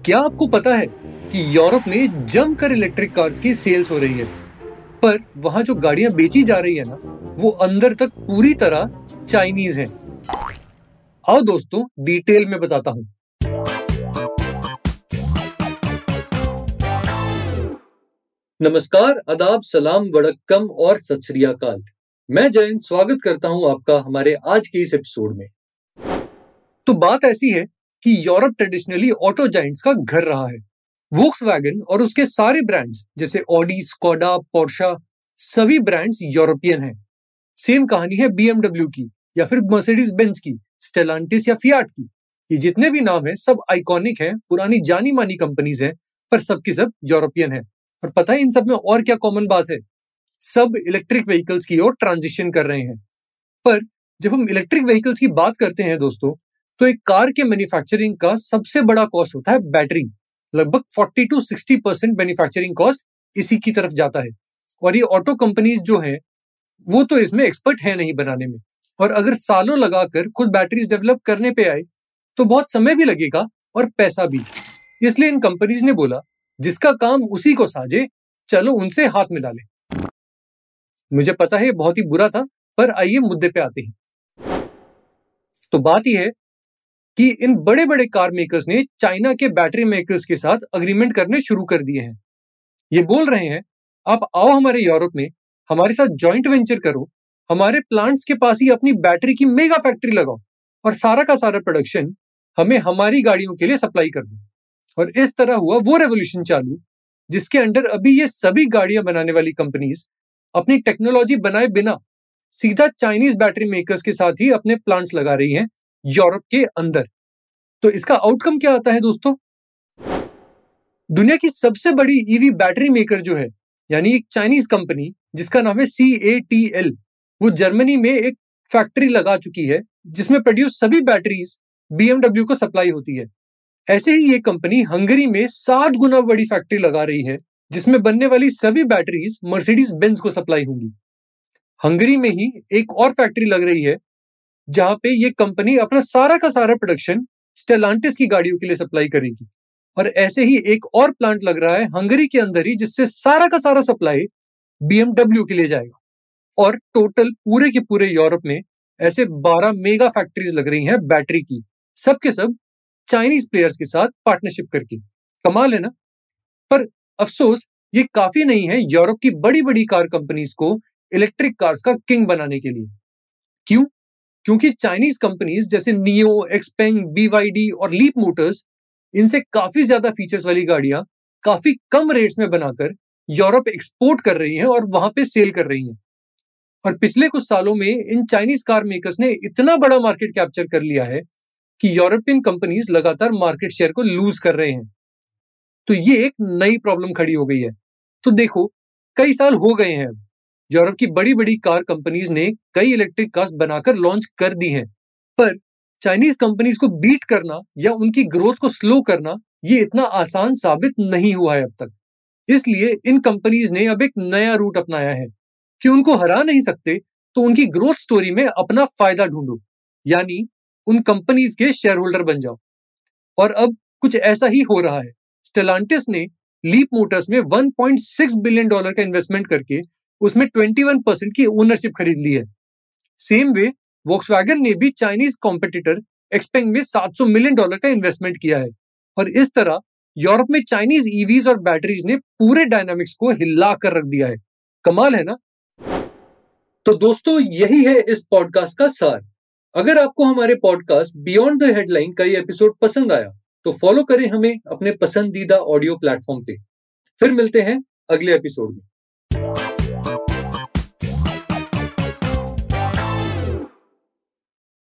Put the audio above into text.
क्या आपको पता है कि यूरोप में जमकर इलेक्ट्रिक कार्स की सेल्स हो रही है? पर वहाँ जो गाड़ियाँ बेची जा रही है ना, वो अंदर तक पूरी तरह चाइनीज़ है। आओ दोस्तों डिटेल में बताता हूँ। नमस्कार आदाब सलाम, वड़क्कम और सत मैं जयंत, स्वागत करता हूँ आपका हमारे आज के इस एपिसोड में। तो बात ऐसी है कि यूरोप ट्रेडिशनली ऑटो जाइंट्स का घर रहा है। वोक्स और उसके सारे ब्रांड्स जैसे ऑडी स्कॉडा पोर्शा सभी ब्रांड्स यूरोपियन हैं। सेम कहानी है बीएमडब्ल्यू की या फिर मर्सिडीज बेंज की स्टेलांटिस या फियाट की। ये जितने भी नाम है, सब आइकॉनिक हैं, पुरानी जानी मानी कंपनीज़ हैं, पर सबकी सब यूरोपियन है। और पता है इन सब में और क्या कॉमन बात है? सब इलेक्ट्रिक व्हीकल्स की ओर ट्रांजिशन कर रहे हैं। पर जब हम इलेक्ट्रिक व्हीकल्स की बात करते हैं दोस्तों तो एक कार के मैन्युफैक्चरिंग का सबसे बड़ा कॉस्ट होता है बैटरी लगभग 40 टू 60 परसेंट मैन्युफैक्चरिंग कॉस्ट इसी की तरफ़ जाता है। और ये ऑटो कंपनीज़ जो हैं, वो तो इसमें एक्सपर्ट है नहीं बनाने में। और अगर सालों लगाकर खुद बैटरीज डेवलप करने पे आए तो बहुत समय भी लगेगा और पैसा भी। इसलिए इन कंपनीज़ ने बोला, जिसका काम उसी को साजे चलो उनसे हाथ मिला ले। मुझे पता है बहुत ही बुरा था, पर आइए मुद्दे पे आते हैं। तो बात यह है कि इन बड़े बड़े कार मेकर्स ने चाइना के बैटरी मेकर्स के साथ अग्रीमेंट करने शुरू कर दिए हैं। ये बोल रहे हैं, आप आओ हमारे यूरोप में, हमारे साथ जॉइंट वेंचर करो, हमारे प्लांट्स के पास ही अपनी बैटरी की मेगा फैक्ट्री लगाओ और सारा का सारा प्रोडक्शन हमें हमारी गाड़ियों के लिए सप्लाई कर दो। और इस तरह हुआ वो रेवोल्यूशन चालू, जिसके अंडर अभी ये सभी गाड़ियाँ बनाने वाली कंपनीज़ अपनी टेक्नोलॉजी बनाए बिना सीधा चाइनीज़ बैटरी मेकर्स के साथ ही अपने प्लांट्स लगा रही हैं यूरोप के अंदर। तो इसका आउटकम क्या आता है दोस्तों? दुनिया की सबसे बड़ी ईवी बैटरी मेकर जो है, यानी एक चाइनीज़ कंपनी जिसका नाम है सी ए टी एल वो जर्मनी में एक फैक्ट्री लगा चुकी है, जिसमें प्रोड्यूस सभी बैटरीज बीएमडब्ल्यू को सप्लाई होती है। ऐसे ही ये कंपनी हंगरी में सात गुना बड़ी फैक्ट्री लगा रही है, जिसमें बनने वाली सभी बैटरीज मर्सिडीज बेंज को सप्लाई होंगी। हंगरी में ही एक और फैक्ट्री लग रही है जहाँ पे ये कंपनी अपना सारा का सारा प्रोडक्शन स्टेलांटिस की गाड़ियों के लिए सप्लाई करेगी। और ऐसे ही एक और प्लांट लग रहा है हंगरी के अंदर ही, जिससे सारा का सारा सप्लाई बीएमडब्ल्यू के लिए जाएगा। और टोटल पूरे के पूरे यूरोप में ऐसे 12 मेगा फैक्ट्रीज लग रही हैं बैटरी की। सब के सब चाइनीज़ प्लेयर्स के साथ पार्टनरशिप करके। कमाल है ना? पर अफसोस, ये काफ़ी नहीं है यूरोप की बड़ी बड़ी कार कंपनीज़ को इलेक्ट्रिक कार्स का किंग बनाने के लिए। क्योंकि चाइनीज़ कंपनीज़ जैसे नियो एक्सपेंग बीवाईडी और लीप मोटर्स इनसे काफ़ी ज़्यादा फीचर्स वाली गाड़ियाँ काफ़ी कम रेट्स में बनाकर यूरोप एक्सपोर्ट कर रही हैं और वहाँ पे सेल कर रही हैं। और पिछले कुछ सालों में इन चाइनीज़ कार मेकर्स ने इतना बड़ा मार्केट कैप्चर कर लिया है कि यूरोपियन कंपनीज़ लगातार मार्केट शेयर को लूज कर रहे हैं। तो ये एक नई प्रॉब्लम खड़ी हो गई है। तो देखो, कई साल हो गए हैं यूरोप की बड़ी बड़ी कार कंपनीज़ ने कई इलेक्ट्रिक कार्स बनाकर लॉन्च कर दी हैं। पर चाइनीज़ कंपनीज़ को बीट करना या उनकी ग्रोथ को स्लो करना, ये इतना आसान साबित नहीं हुआ है अब तक। इसलिए इन कंपनीज़ ने अब एक नया रूट अपनाया है कि उनको हरा नहीं सकते तो उनकी ग्रोथ स्टोरी में अपना फ़ायदा ढूंढो, यानी उन कंपनीज़ के शेयर होल्डर बन जाओ। और अब कुछ ऐसा ही हो रहा है। स्टेलांटिस ने लीप मोटर्स में 1.6 बिलियन डॉलर का इन्वेस्टमेंट करके उसमें 21 परसेंट की ओनरशिप खरीद ली है। सेम वे वॉक्सवैगन ने भी चाइनीज़ कॉम्पिटिटर एक्सपेंग में 700 मिलियन डॉलर का इन्वेस्टमेंट किया है। और इस तरह यूरोप में चाइनीज़ ईवीज और बैटरीज ने पूरे डायनामिक्स को हिला कर रख दिया है। कमाल है ना? तो दोस्तों, यही है इस पॉडकास्ट का सार। अगर आपको हमारे पॉडकास्ट बियॉन्ड द हेडलाइन का ये एपिसोड पसंद आया तो फॉलो करें हमें अपने पसंदीदा ऑडियो प्लेटफॉर्म पे। फिर मिलते हैं अगले एपिसोड में।